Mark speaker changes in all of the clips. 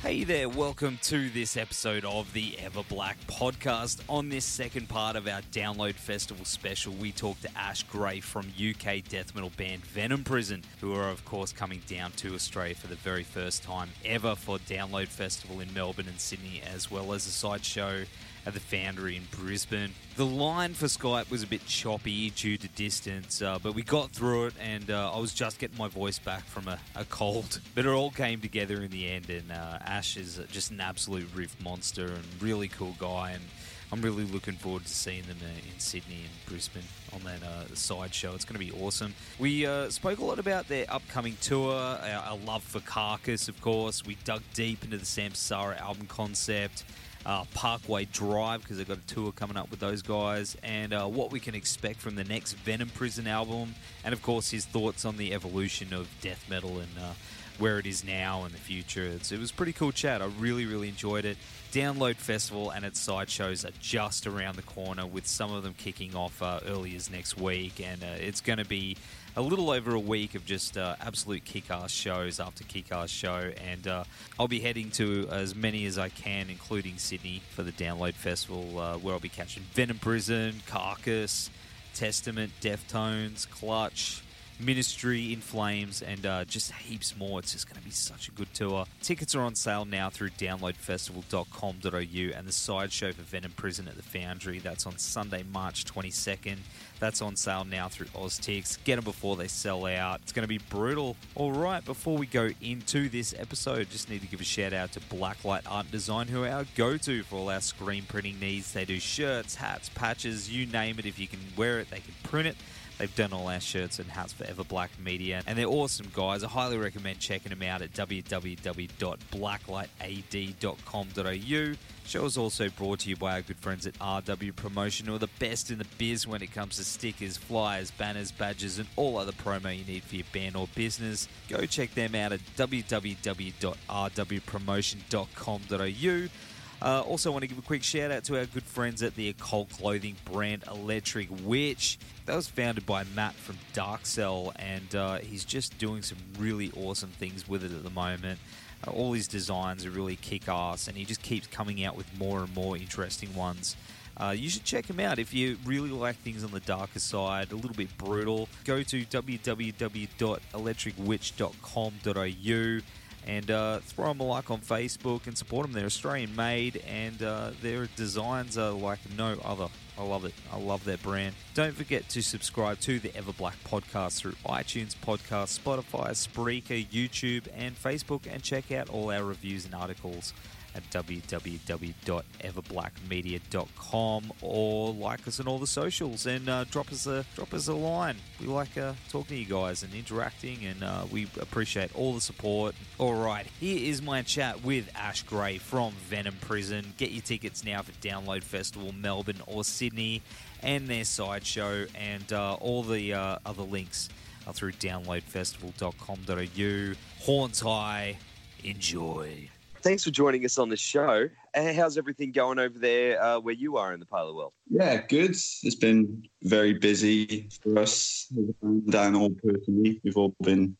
Speaker 1: Hey there, welcome to this episode of the Everblack podcast. On this second part of our Download Festival special, we talk to Ash Gray from UK death metal band Venom Prison, who are, of course, coming down to Australia for the very first time ever for Download Festival in Melbourne and Sydney, as well as a side show at the Foundry in Brisbane. The line for Skype was a bit choppy due to distance, uh, but we got through it, and uh, I was just getting my voice back from a, a, cold. But it all came together in the end, and uh, Ash is just an absolute riff monster and really cool guy, and I'm really looking forward to seeing them uh, in Sydney and Brisbane on that uh, side show. It's going to be awesome. We uh, spoke a lot about their upcoming tour, our, our, love for Carcass, of course. We dug deep into the Samsara album concept uh, Parkway Drive because they've got a tour coming up with those guys, and uh, what we can expect from the next Venom Prison album, and of course his thoughts on the evolution of death metal and uh, where it is now and the future. It's, it was pretty cool chat. I really, really enjoyed it. Download Festival and its side shows are just around the corner, with some of them kicking off uh, early as next week, and uh, it's going to be a little over a week of just uh, absolute kick-ass shows after kick-ass show, and uh, I'll be heading to as many as I can, including Sydney for the Download Festival, uh, where I'll be catching Venom Prison, Carcass, Testament, Deftones, Clutch. Ministry in Flames, and uh, just heaps more. It's just going to be such a good tour. Tickets are on sale now through downloadfestival.com.au and the sideshow for Venom Prison at the Foundry. That's on Sunday, March 22nd. That's on sale now through OzTix. Get them before they sell out. It's going to be brutal. All right, before we go into this episode, just need to give a shout out to Blacklight Art Design, who are our go to for all our screen printing needs. They do shirts, hats, patches, you name it. If you can wear it, they can print it. They've done all our shirts and hats for Everblack Media, and they're awesome guys. I highly recommend checking them out at www.blacklightad.com.au. Show is also brought to you by our good friends at RW Promotion, who are the best in the biz when it comes to stickers, flyers, banners, badges, and all other promo you need for your band or business. Go check them out at www.rwpromotion.com.au. Uh, also, want to give a quick shout out to our good friends at the occult clothing brand Electric Witch. That was founded by Matt from Dark Cell, and uh, he's just doing some really awesome things with it at the moment. Uh, all his designs are really kick ass, and he just keeps coming out with more and more interesting ones. Uh, you should check him out if you really like things on the darker side, a little bit brutal. Go to www.electricwitch.com.au and uh, throw them a like on Facebook and support them. They're Australian made and uh, their designs are like no other. I love it. I love their brand. Don't forget to subscribe to the Everblack podcast through iTunes Podcast, Spotify, Spreaker, YouTube, and Facebook, and check out all our reviews and articles at www.everblackmedia.com or like us on all the socials and uh, drop us a drop us a line. We like uh, talking to you guys and interacting, and uh, we appreciate all the support. All right, here is my chat with Ash Gray from Venom Prison. Get your tickets now for Download Festival Melbourne or Sydney and their sideshow, and uh, all the uh, other links are through downloadfestival.com.au. Horns high. Enjoy
Speaker 2: thanks for joining us on the show. How's everything going over there uh, where you are in the Polar world?
Speaker 3: Yeah, good. It's been very busy for us down all personally. We've all been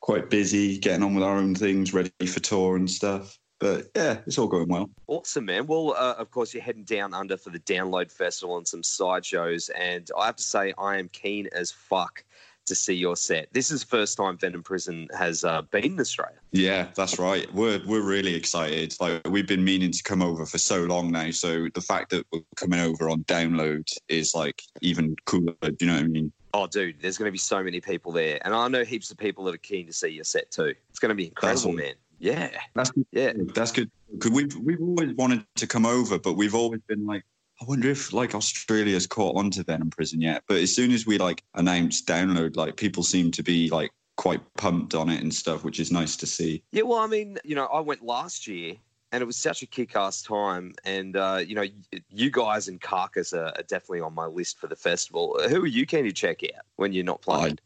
Speaker 3: quite busy getting on with our own things, ready for tour and stuff. But yeah, it's all going well.
Speaker 2: Awesome, man. Well, uh, of course, you're heading down under for the Download Festival and some side shows. And I have to say, I am keen as fuck to see your set. This is the first time Venom Prison has uh, been in Australia.
Speaker 3: Yeah, that's right. We're we're really excited. Like we've been meaning to come over for so long now. So the fact that we're coming over on download is like even cooler. Do you know what I mean?
Speaker 2: Oh, dude, there's going to be so many people there, and I know heaps of people that are keen to see your set too. It's going to be incredible, man. Yeah,
Speaker 3: that's good. yeah, that's good. Because we've we've always wanted to come over, but we've always been like, I wonder if like Australia's caught on to Venom Prison yet. But as soon as we like announced download, like people seem to be like quite pumped on it and stuff, which is nice to see.
Speaker 2: Yeah, well, I mean, you know, I went last year and it was such a kick-ass time. And uh, you know, you guys and Carcass are, are, definitely on my list for the festival. Who are you keen to check out when you're not playing?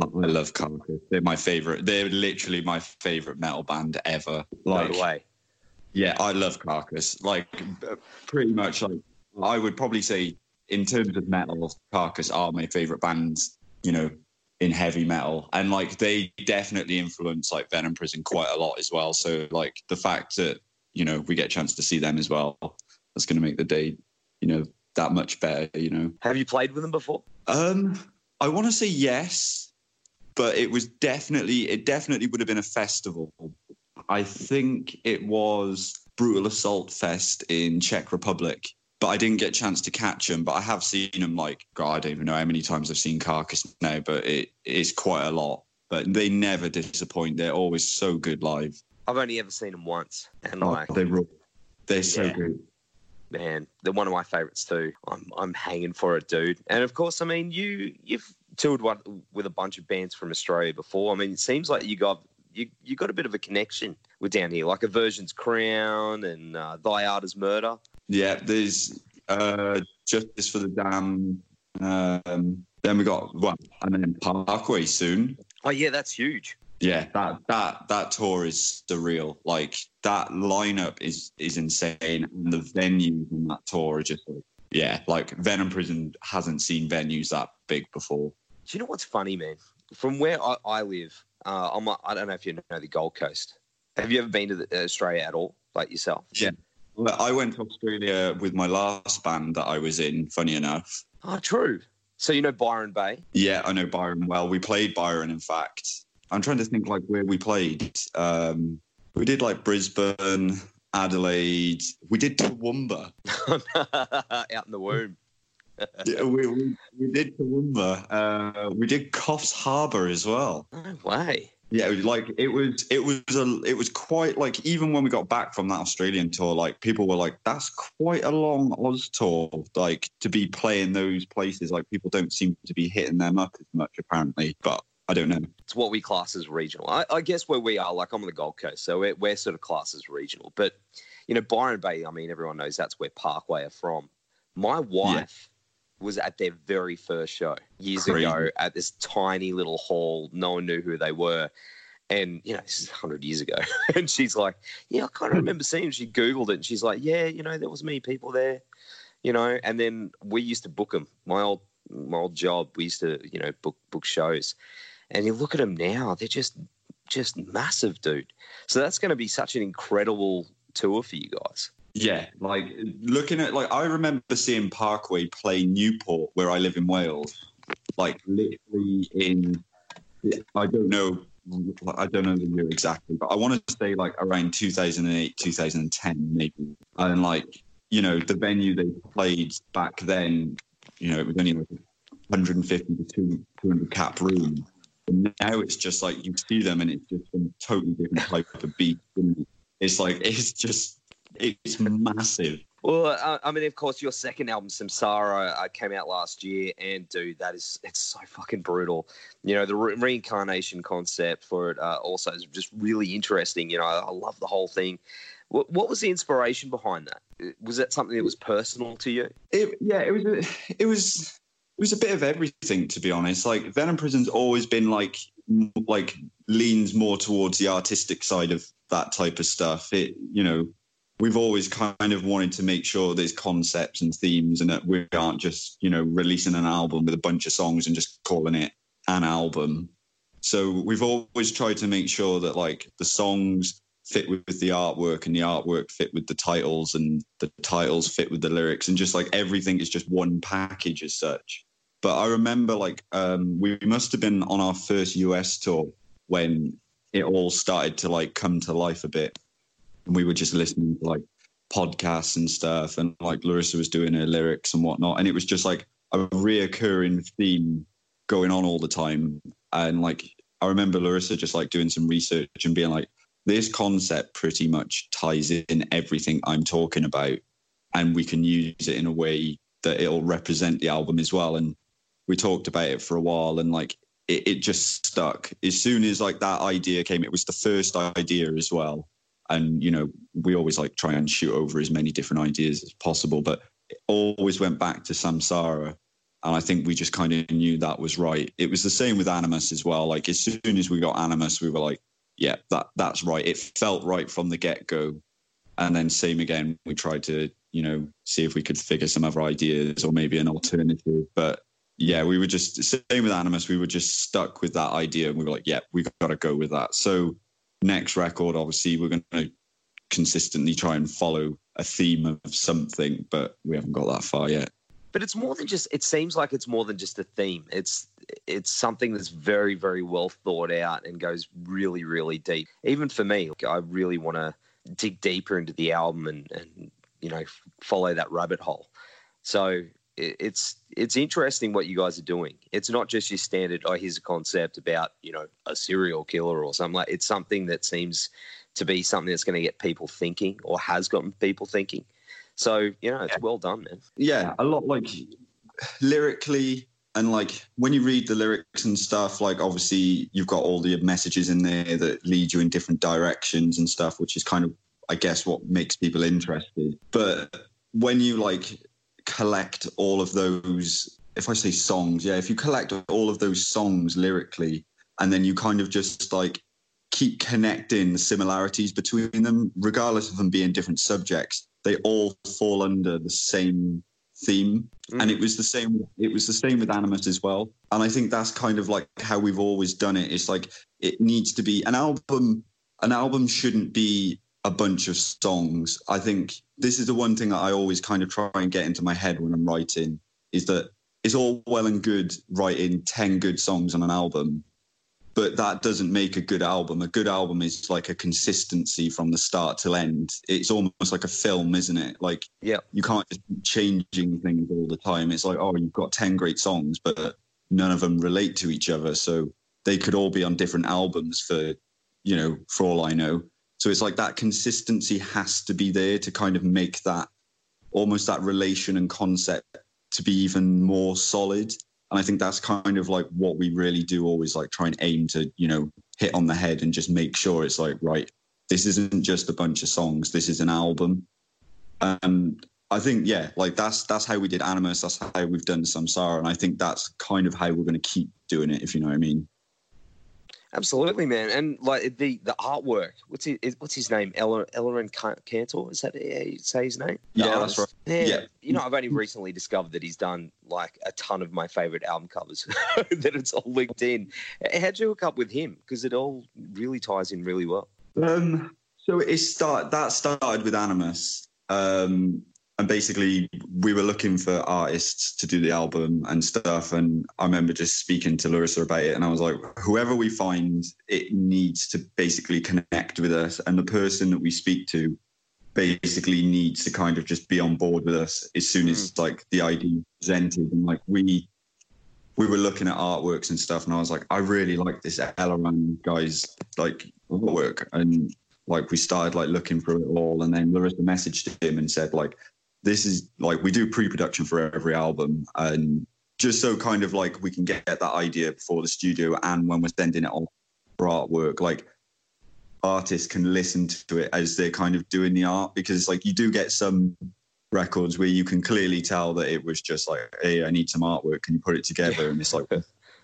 Speaker 3: I love Carcass. They're my favorite. They're literally my favorite metal band ever. Like,
Speaker 2: no way.
Speaker 3: yeah, I love Carcass. Like, pretty much. Like, I would probably say, in terms of metal, Carcass are my favorite bands. You know, in heavy metal, and like they definitely influence like Venom Prison quite a lot as well. So, like the fact that you know we get a chance to see them as well, that's going to make the day, you know, that much better. You know.
Speaker 2: Have you played with them before?
Speaker 3: Um, I want to say yes, but it was definitely it definitely would have been a festival. I think it was Brutal Assault Fest in Czech Republic, but I didn't get a chance to catch them. But I have seen them like God, I don't even know how many times I've seen Carcass now, but it is quite a lot. But they never disappoint. They're always so good live.
Speaker 2: I've only ever seen them once, and
Speaker 3: Oh,
Speaker 2: like,
Speaker 3: they rule. They're so
Speaker 2: Yeah.
Speaker 3: good.
Speaker 2: man, they're one of my favorites too. I'm I'm hanging for it, dude. And of course, I mean, you you've toured with a bunch of bands from Australia before. I mean, it seems like you got you you got a bit of a connection with down here, like Aversion's Crown and uh, Thy Art is Murder.
Speaker 3: Yeah, there's uh, Justice for the Damned. Um, then we got well, and then Parkway soon.
Speaker 2: Oh yeah, that's huge.
Speaker 3: Yeah, that that that tour is surreal. Like that lineup is is insane, and the venues on that tour are just like yeah, like Venom Prison hasn't seen venues that big before.
Speaker 2: Do you know what's funny, man? From where I, I live, uh, I'm a, I don't know if you know the Gold Coast. Have you ever been to the, Australia at all, like yourself?
Speaker 3: Yeah. Well, I went to Australia with my last band that I was in. Funny enough,
Speaker 2: Oh, true. So you know Byron Bay?
Speaker 3: Yeah, I know Byron well. We played Byron, in fact. I'm trying to think like where we played. Um, we did like Brisbane, Adelaide. We did Toowoomba.
Speaker 2: Out in the womb.
Speaker 3: yeah, we, we, we did Toowoomba. Uh, we did Coffs Harbour as well.
Speaker 2: No way.
Speaker 3: Yeah, it was like it was it was a it was quite like even when we got back from that Australian tour, like people were like, "That's quite a long Oz tour." Like to be playing those places, like people don't seem to be hitting them up as much apparently. But I don't know.
Speaker 2: It's what we class as regional. I, I guess where we are, like I'm on the Gold Coast, so we're, we're sort of classed as regional. But you know, Byron Bay. I mean, everyone knows that's where Parkway are from. My wife was at their very first show years
Speaker 3: Crazy.
Speaker 2: ago at this tiny little hall. No one knew who they were. And you know, this is hundred years ago, and she's like, "Yeah, I kind of remember seeing." She googled it, and she's like, "Yeah, you know, there was many people there, you know." And then we used to book them. My old my old job, we used to, you know, book book shows, and you look at them now; they're just just massive, dude. So that's going to be such an incredible tour for you guys.
Speaker 3: Yeah, like looking at like I remember seeing Parkway play Newport where I live in Wales, like literally in I don't know I don't know the year exactly, but I want to say like around 2008, 2010 maybe, and like you know the venue they played back then, you know it was only like 150 to 200 cap room. And now it's just like you see them and it's just a totally different type of beat. It's like it's just it's massive.
Speaker 2: Well, uh, I mean, of course, your second album, Samsara, uh, came out last year, and dude, that is it's so fucking brutal. You know, the re- reincarnation concept for it uh, also is just really interesting. You know, I, I love the whole thing. What, what was the inspiration behind that? Was that something that was personal to you?
Speaker 3: It, yeah, it was. A, it was. It was a bit of everything, to be honest. Like Venom Prison's always been like, like leans more towards the artistic side of that type of stuff. It, you know, we've always kind of wanted to make sure there's concepts and themes, and that we aren't just, you know, releasing an album with a bunch of songs and just calling it an album. So we've always tried to make sure that like the songs fit with the artwork and the artwork fit with the titles and the titles fit with the lyrics and just like everything is just one package as such but i remember like um we must have been on our first us tour when it all started to like come to life a bit and we were just listening to like podcasts and stuff and like larissa was doing her lyrics and whatnot and it was just like a reoccurring theme going on all the time and like i remember larissa just like doing some research and being like this concept pretty much ties in everything I'm talking about, and we can use it in a way that it'll represent the album as well. And we talked about it for a while, and like it, it just stuck. As soon as like that idea came, it was the first idea as well. And you know, we always like try and shoot over as many different ideas as possible, but it always went back to Samsara. And I think we just kind of knew that was right. It was the same with Animus as well. Like as soon as we got Animus, we were like, yeah, that that's right. It felt right from the get go. And then same again, we tried to, you know, see if we could figure some other ideas or maybe an alternative. But yeah, we were just same with Animus. We were just stuck with that idea, and we were like, yeah, we got to go with that. So next record, obviously, we're going to consistently try and follow a theme of something, but we haven't got that far yet.
Speaker 2: But it's more than just. It seems like it's more than just a theme. It's it's something that's very very well thought out and goes really really deep. Even for me, I really want to dig deeper into the album and and you know follow that rabbit hole. So it's it's interesting what you guys are doing. It's not just your standard. Oh, here's a concept about you know a serial killer or something like. It's something that seems to be something that's going to get people thinking or has gotten people thinking. So you know, it's well done, man.
Speaker 3: Yeah, a lot like lyrically and like when you read the lyrics and stuff. Like obviously you've got all the messages in there that lead you in different directions and stuff, which is kind of I guess what makes people interested. But when you like collect all of those, if I say songs, yeah, if you collect all of those songs lyrically, and then you kind of just like keep connecting the similarities between them, regardless of them being different subjects, they all fall under the same theme. Mm. And it was the same. It was the same with Animus as well. And I think that's kind of like how we've always done it. It's like it needs to be an album. An album shouldn't be a bunch of songs. I think this is the one thing that I always kind of try and get into my head when I'm writing is that it's all well and good writing 10 good songs on an album, but that doesn't make a good album. A good album is like a consistency from the start till end. It's almost like a film, isn't it? Like,
Speaker 2: yeah,
Speaker 3: you can't just be changing things all the time. It's like, oh, you've got 10 great songs, but none of them relate to each other. So they could all be on different albums for, you know, for all I know. So it's like that consistency has to be there to kind of make that almost that relation and concept to be even more solid. And I think that's kind of like what we really do always like try and aim to, you know, hit on the head and just make sure it's like, right, this isn't just a bunch of songs, this is an album. And I think, yeah, like that's that's how we did Animus, that's how we've done Samsara. And I think that's kind of how we're gonna keep doing it, if you know what I mean.
Speaker 2: Absolutely, man, and like the the artwork. What's his what's his name? Eliran Kantor. Is that how you say his name?
Speaker 3: Yeah, that's right.
Speaker 2: Yeah. yeah, you know, I've only recently discovered that he's done like a ton of my favorite album covers. that it's all linked in. How'd you hook up with him? Because it all really ties in really well.
Speaker 3: Um, so it start that started with Animus. Um, and basically we were looking for artists to do the album and stuff. And i remember just speaking to larissa about it. And i was like whoever we find it needs to basically connect with us. And the person that we speak to basically needs to kind of just be on board with us as soon as mm. like the idea presented. And like we we were looking at artworks and stuff. And i was like i really like this Eliran guy's like work and like we started like looking through it all. And then larissa messaged him and said like this is like we do pre-production for every album and just so kind of like we can get that idea before the studio and when we're sending it on for artwork like artists can listen to it as they're kind of doing the art because like you do get some records where you can clearly tell that it was just like hey i need some artwork. Can you put it together? Yeah. and it's like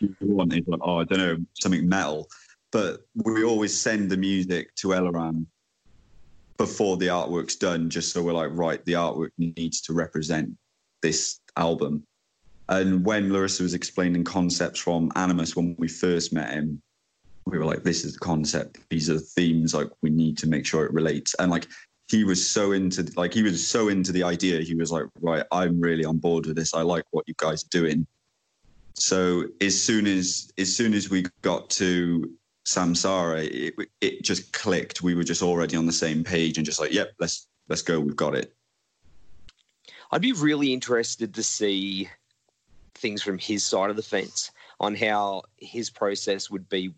Speaker 3: you want like oh i don't know something metal. But we always send the music to Eliran before the artwork's done, just so we're like, right, the artwork needs to represent this album. And when Larissa was explaining concepts from Animus when we first met him, we were like, this is the concept. These are the themes. Like, we need to make sure it relates. And like, he was so into like he was so into the idea. He was like, right, I'm really on board with this. I like what you guys are doing. So as soon as as soon as we got to Samsara, it, it just clicked. We were just already on the same page and just like, yep, let's let's go. We've got it.
Speaker 2: I'd be really interested to see things from his side of the fence on how his process would be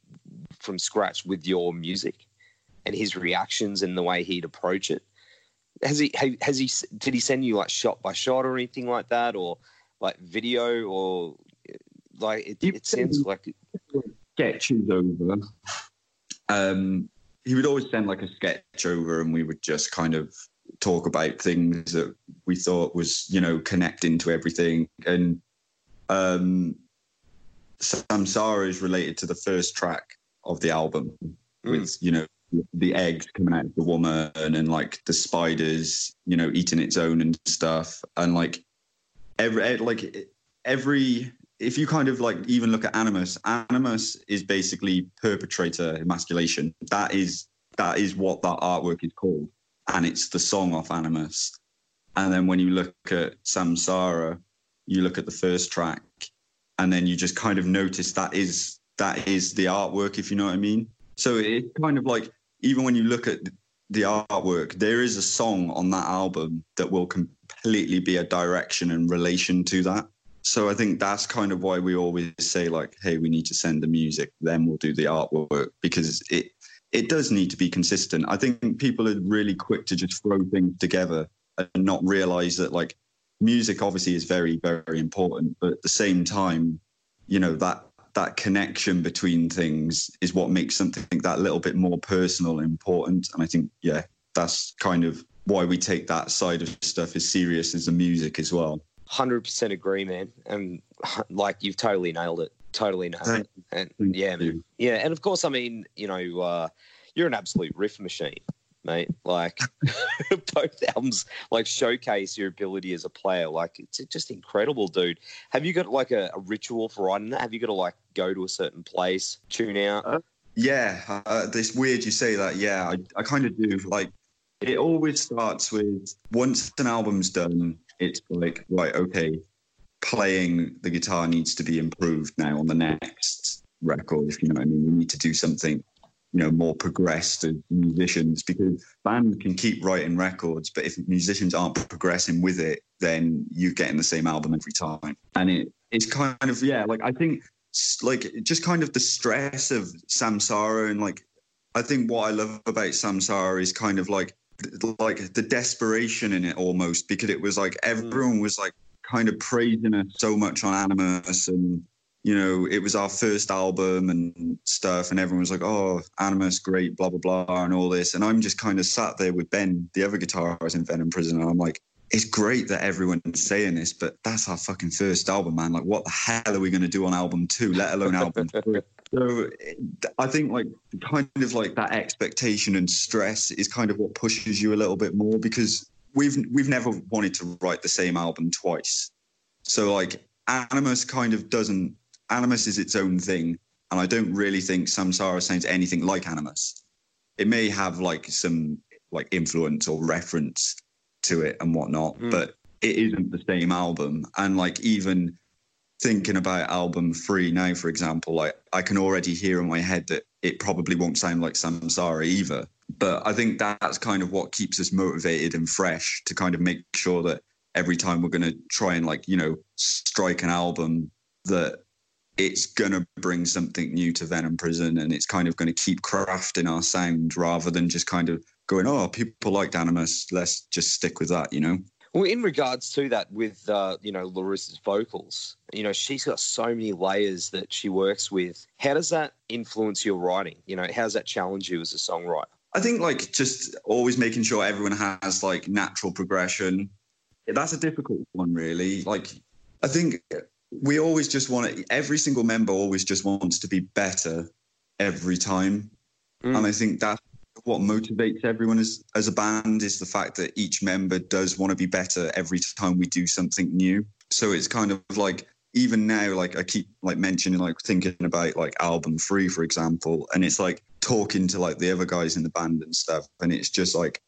Speaker 2: from scratch with your music and his reactions and the way he'd approach it. Has he has he did he send you like shot by shot or anything like that or like video or like it, it sounds like
Speaker 3: sketches over. Um, he would always send like a sketch over, and we would just kind of talk about things that we thought was, you know, connecting to everything. And um, Samsara is related to the first track of the album, with you know the eggs coming out of the woman and like the spiders, you know, eating its own and stuff, and like every like every if you kind of like even look at animus animus is basically perpetrator emasculation. That is that is what that artwork is called. And it's the song off animus. And then when you look at samsara you look at the first track and then you just kind of notice that is that is the artwork if you know what i mean. So it's kind of like even when you look at the artwork there is a song on that album that will completely be a direction in relation to that so I think that's kind of why we always say like, hey, we need to send the music, then we'll do the artwork because it it does need to be consistent. I think people are really quick to just throw things together and not realize that like music obviously is very very important, but at the same time, you know that that connection between things is what makes something that little bit more personal and important. And I think yeah, that's kind of why we take that side of stuff as serious as the music as well.
Speaker 2: Hundred percent agree, man. And like you've totally nailed it. Totally nailed
Speaker 3: Thank
Speaker 2: it. And yeah, man. Yeah, and of course, I mean, you know, uh, you're an absolute riff machine, mate. Like both albums, like showcase your ability as a player. Like it's just incredible, dude. Have you got like a, a ritual for writing that? Have you got to like go to a certain place, tune out?
Speaker 3: Uh, yeah, uh, it's weird you say that. Yeah, I, I kind of do. Like, it always starts with once an album's done, it's like right okay playing the guitar needs to be improved now on the next record if you know what i mean. We need to do something you know more progressed as musicians because bands can keep writing records but if musicians aren't progressing with it then you're getting the same album every time. And it it's kind of yeah like i think like just kind of the stress of samsara and like i think what i love about samsara is kind of like like the desperation in it almost because it was like mm. everyone was like kind of praising us so much on Animus and you know it was our first album and stuff and everyone was like oh Animus great blah blah blah and all this and I'm just kind of sat there with Ben the other guitarist in Venom Prison and I'm like it's great that everyone's saying this but that's our fucking first album man like what the hell are we going to do on album 2 let alone album 3 so I think like kind of like that expectation and stress is kind of what pushes you a little bit more because we've we've never wanted to write the same album twice. So like Animus kind of doesn't Animus is its own thing, and I don't really think Samsara sounds anything like Animus. It may have like some like influence or reference to it and whatnot, mm. but it isn't the same album. And like even thinking about album three now, for example, like I can already hear in my head that it probably won't sound like Samsara either. But I think that's kind of what keeps us motivated and fresh to kind of make sure that every time we're going to try and like, you know, strike an album that it's going to bring something new to Venom Prison and it's kind of going to keep crafting our sound rather than just kind of going, oh, people liked Animus, let's just stick with that, you know?
Speaker 2: Well, in regards to that, with uh, you know Larissa's vocals, you know she's got so many layers that she works with. How does that influence your writing? You know, how does that challenge you as a songwriter?
Speaker 3: I think like just always making sure everyone has like natural progression. That's a difficult one, really. Like, I think we always just want to. Every single member always just wants to be better every time, mm. and I think that's what motivates everyone as as a band is the fact that each member does want to be better every time we do something new. So it's kind of like even now, like I keep like mentioning, like thinking about like album three, for example, and it's like talking to like the other guys in the band and stuff, and it's just like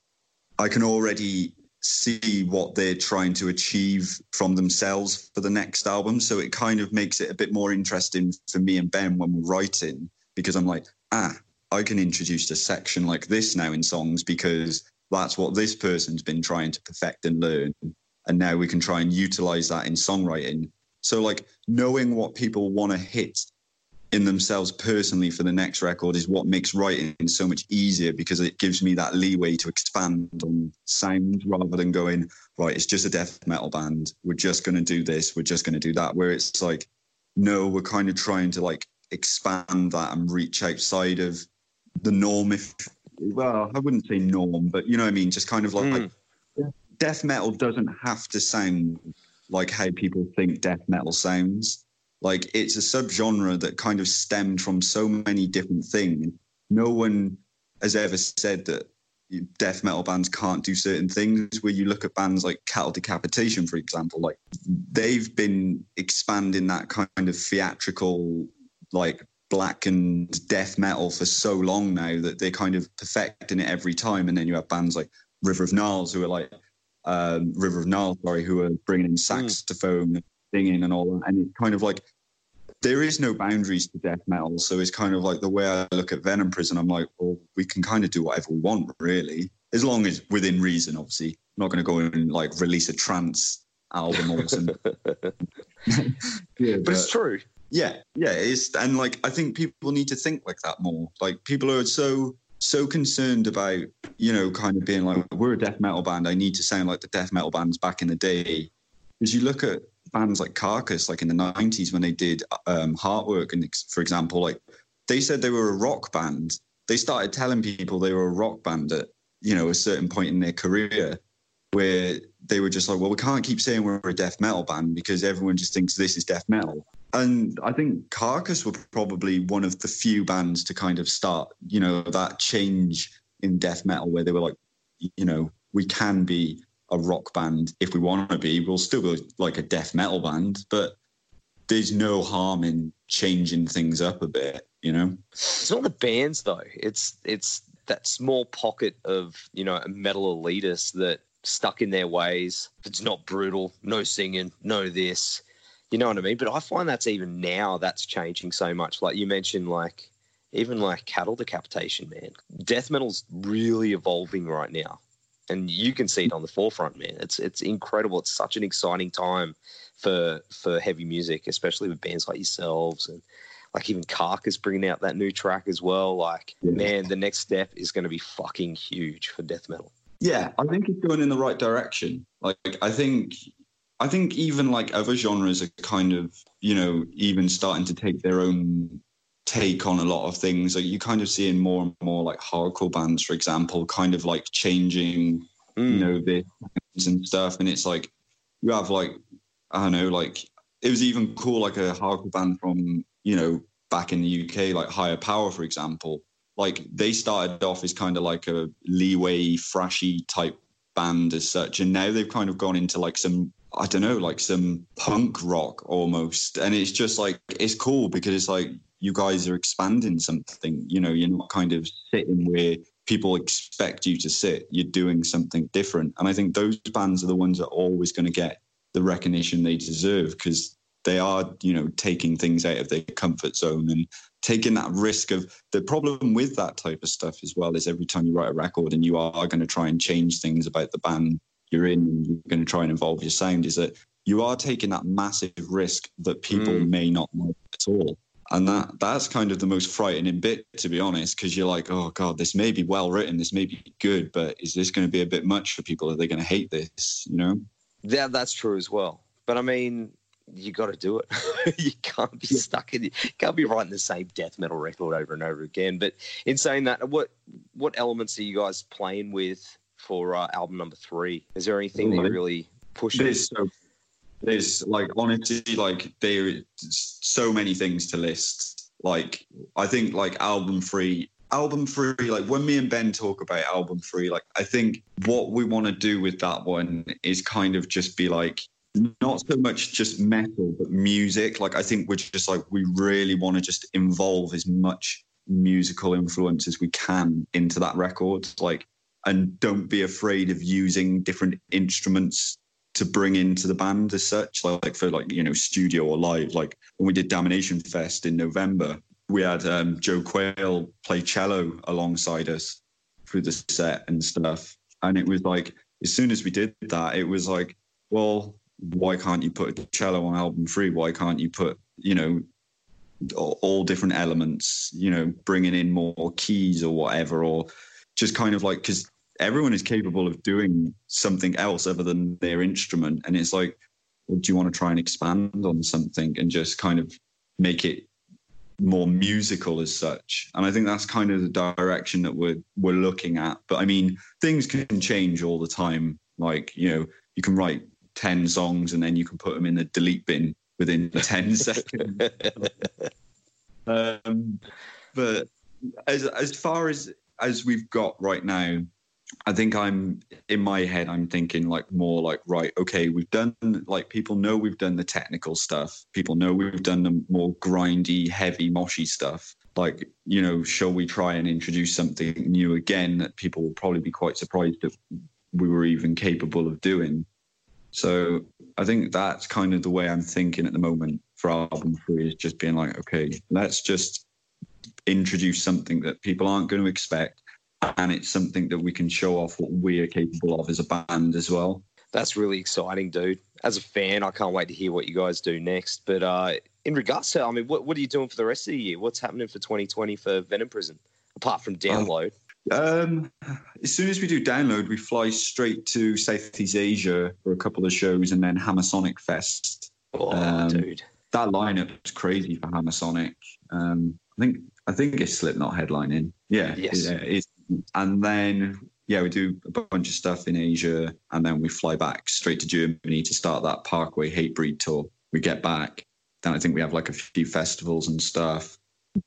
Speaker 3: I can already see what they're trying to achieve from themselves for the next album. So it kind of makes it a bit more interesting for me and Ben when we're writing because I'm like, ah, I can introduce a section like this now in songs because that's what this person's been trying to perfect and learn. And now we can try and utilize that in songwriting. So, like, knowing what people want to hit in themselves personally for the next record is what makes writing so much easier because it gives me that leeway to expand on sound rather than going, right, it's just a death metal band. We're just going to do this. We're just going to do that. Where it's like, no, we're kind of trying to like expand that and reach outside of the norm if well i wouldn't say norm but you know what i mean just kind of like, mm. like death metal doesn't have to sound like how people think death metal sounds. Like it's a subgenre that kind of stemmed from so many different things. No one has ever said that death metal bands can't do certain things. Where you look at bands like Cattle Decapitation, for example, like they've been expanding that kind of theatrical, like black and death metal for so long now that they're kind of perfecting it every time. And then you have bands like River of Knowles who are like um, River of Nihil, sorry, who are bringing in saxophone, mm. singing, and all that. And it's kind of like there is no boundaries to death metal. So it's kind of like the way I look at Venom Prison. I'm like, well, we can kind of do whatever we want, really, as long as within reason. Obviously, I'm not going to go and like release a trance album or something.
Speaker 2: yeah, but, but it's true.
Speaker 3: Yeah, yeah, it's and like I think people need to think like that more. Like people are so so concerned about you know kind of being like we're a death metal band. I need to sound like the death metal bands back in the day. Because you look at bands like Carcass, like in the '90s when they did um, Heartwork, and for example, like they said they were a rock band. They started telling people they were a rock band at you know a certain point in their career, where they were just like, well, we can't keep saying we're a death metal band because everyone just thinks this is death metal. And I think Carcass were probably one of the few bands to kind of start, you know, that change in death metal where they were like, you know, we can be a rock band if we want to be. We'll still be like a death metal band, but there's no harm in changing things up a bit, you know.
Speaker 2: It's not the bands though. It's it's that small pocket of you know a metal elitists that stuck in their ways. It's not brutal, no singing, no this. You know what I mean? But I find that's even now that's changing so much. Like you mentioned, like even like cattle decapitation, man. Death metal's really evolving right now and you can see it on the forefront, man. It's it's incredible. It's such an exciting time for for heavy music, especially with bands like yourselves and like even Carcass bringing out that new track as well. Like, man, the next step is going to be fucking huge for death metal.
Speaker 3: Yeah, I think it's going in the right direction. Like, I think, I think even like other genres are kind of, you know, even starting to take their own take on a lot of things. Like you kind of seeing more and more like hardcore bands, for example, kind of like changing, mm. you know, this and stuff. And it's like you have like I don't know, like it was even cool, like a hardcore band from you know back in the UK, like Higher Power, for example. Like they started off as kind of like a leeway, thrashy type band as such, and now they've kind of gone into like some I don't know, like some punk rock almost. And it's just like, it's cool because it's like you guys are expanding something. You know, you're not kind of sitting where people expect you to sit. You're doing something different. And I think those bands are the ones that are always going to get the recognition they deserve because they are, you know, taking things out of their comfort zone and taking that risk of the problem with that type of stuff as well is every time you write a record and you are going to try and change things about the band you're in and you're going to try and evolve your sound is that you are taking that massive risk that people mm. may not know at all. And that that's kind of the most frightening bit to be honest because you're like oh god this may be well written this may be good but is this going to be a bit much for people? Are they going to hate this? You know?
Speaker 2: Yeah that's true as well. But i mean you got to do it. You can't be stuck in you can't be writing the same death metal record over and over again. But in saying that what what elements are you guys playing with for uh, album number three? Is there anything that really pushes
Speaker 3: so there's like honestly like there so many things to list. Like i think like album three album three like when me and ben talk about album three like i think what we want to do with that one is kind of just be like not so much just metal but music. Like i think we're just like we really want to just involve as much musical influence as we can into that record like and don't be afraid of using different instruments to bring into the band as such, like for like you know studio or live. Like when we did Damnation Fest in November, we had um, Joe Quayle play cello alongside us through the set and stuff, and it was like as soon as we did that, it was like, well, why can't you put a cello on album three? Why can't you put you know all different elements, you know, bringing in more keys or whatever, or just kind of like because everyone is capable of doing something else other than their instrument. And it's like, well, do you want to try and expand on something and just kind of make it more musical as such? And I think that's kind of the direction that we're we're looking at. But I mean, things can change all the time. Like, you know, you can write ten songs and then you can put them in the delete bin within ten seconds. um, but as as far as as we've got right now, I think I'm in my head. I'm thinking like more like right. Okay, we've done like people know we've done the technical stuff. People know we've done the more grindy, heavy, moshy stuff. Like you know, shall we try and introduce something new again that people will probably be quite surprised that we were even capable of doing. So I think that's kind of the way I'm thinking at the moment for album three is just being like, okay, let's just introduce something that people aren't going to expect and it's something that we can show off what we're capable of as a band as well.
Speaker 2: That's really exciting, dude. As a fan, I can't wait to hear what you guys do next. But uh, in regards to, I mean, what, what are you doing for the rest of the year? What's happening for 2020 for Venom Prison, apart from download?
Speaker 3: Um, as soon as we do download, we fly straight to Southeast Asia for a couple of shows and then Hammersonic Fest.
Speaker 2: Oh, um, dude.
Speaker 3: That lineup is crazy for Hammersonic. Um, I think I think it's Slipknot headlining. Yeah,
Speaker 2: yes.
Speaker 3: Yeah, it's and then yeah, we do a bunch of stuff in Asia, and then we fly back straight to Germany to start that Parkway Hatebreed tour. We get back, then I think we have like a few festivals and stuff.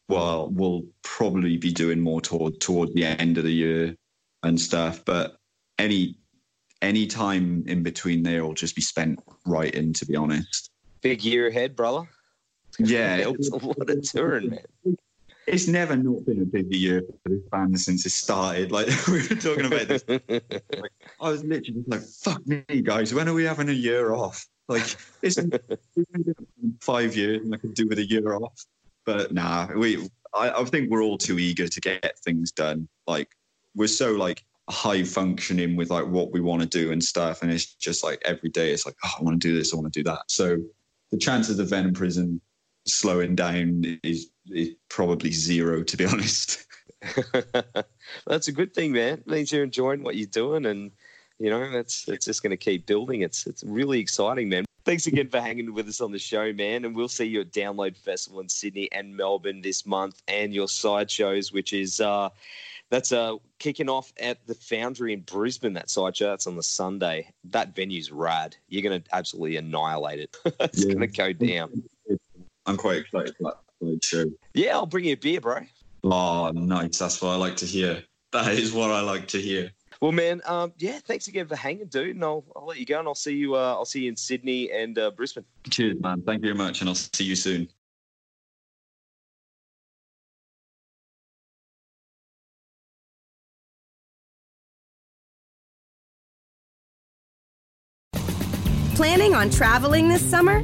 Speaker 3: Well, we'll probably be doing more toward toward the end of the year and stuff. But any any time in between there will just be spent writing. To be honest,
Speaker 2: big year ahead, brother.
Speaker 3: Yeah,
Speaker 2: it's a lot of touring, man
Speaker 3: it's never not been a busy year for this band since it started. Like we were talking about this. Like, I was literally like, "Fuck me, guys! When are we having a year off?" Like it's five years, and I could do with a year off. But nah, we. I, I think we're all too eager to get things done. Like we're so like high functioning with like what we want to do and stuff, and it's just like every day it's like, oh, I want to do this, I want to do that. So the chances of Venom Prison slowing down is, is probably zero, to be honest.
Speaker 2: That's a good thing, man. It means you're enjoying what you're doing, and you know that's it's just going to keep building. It's it's really exciting, man. Thanks again for hanging with us on the show, man. And we'll see you at Download Festival in Sydney and Melbourne this month, and your side shows, which is uh, that's uh kicking off at the Foundry in Brisbane. That side show that's on the Sunday. That venue's rad. You're going to absolutely annihilate it. it's yeah. going to go down.
Speaker 3: I'm quite excited for that show.
Speaker 2: Yeah, I'll bring you a beer, bro.
Speaker 3: Oh, nice. That's what I like to hear. That is what I like to hear.
Speaker 2: Well, man, um, yeah, thanks again for hanging, dude. And I'll, I'll let you go, and I'll see you. Uh, I'll see you in Sydney and uh, Brisbane.
Speaker 3: Cheers, man. Thank you very much, and I'll see you soon.
Speaker 4: Planning on traveling this summer?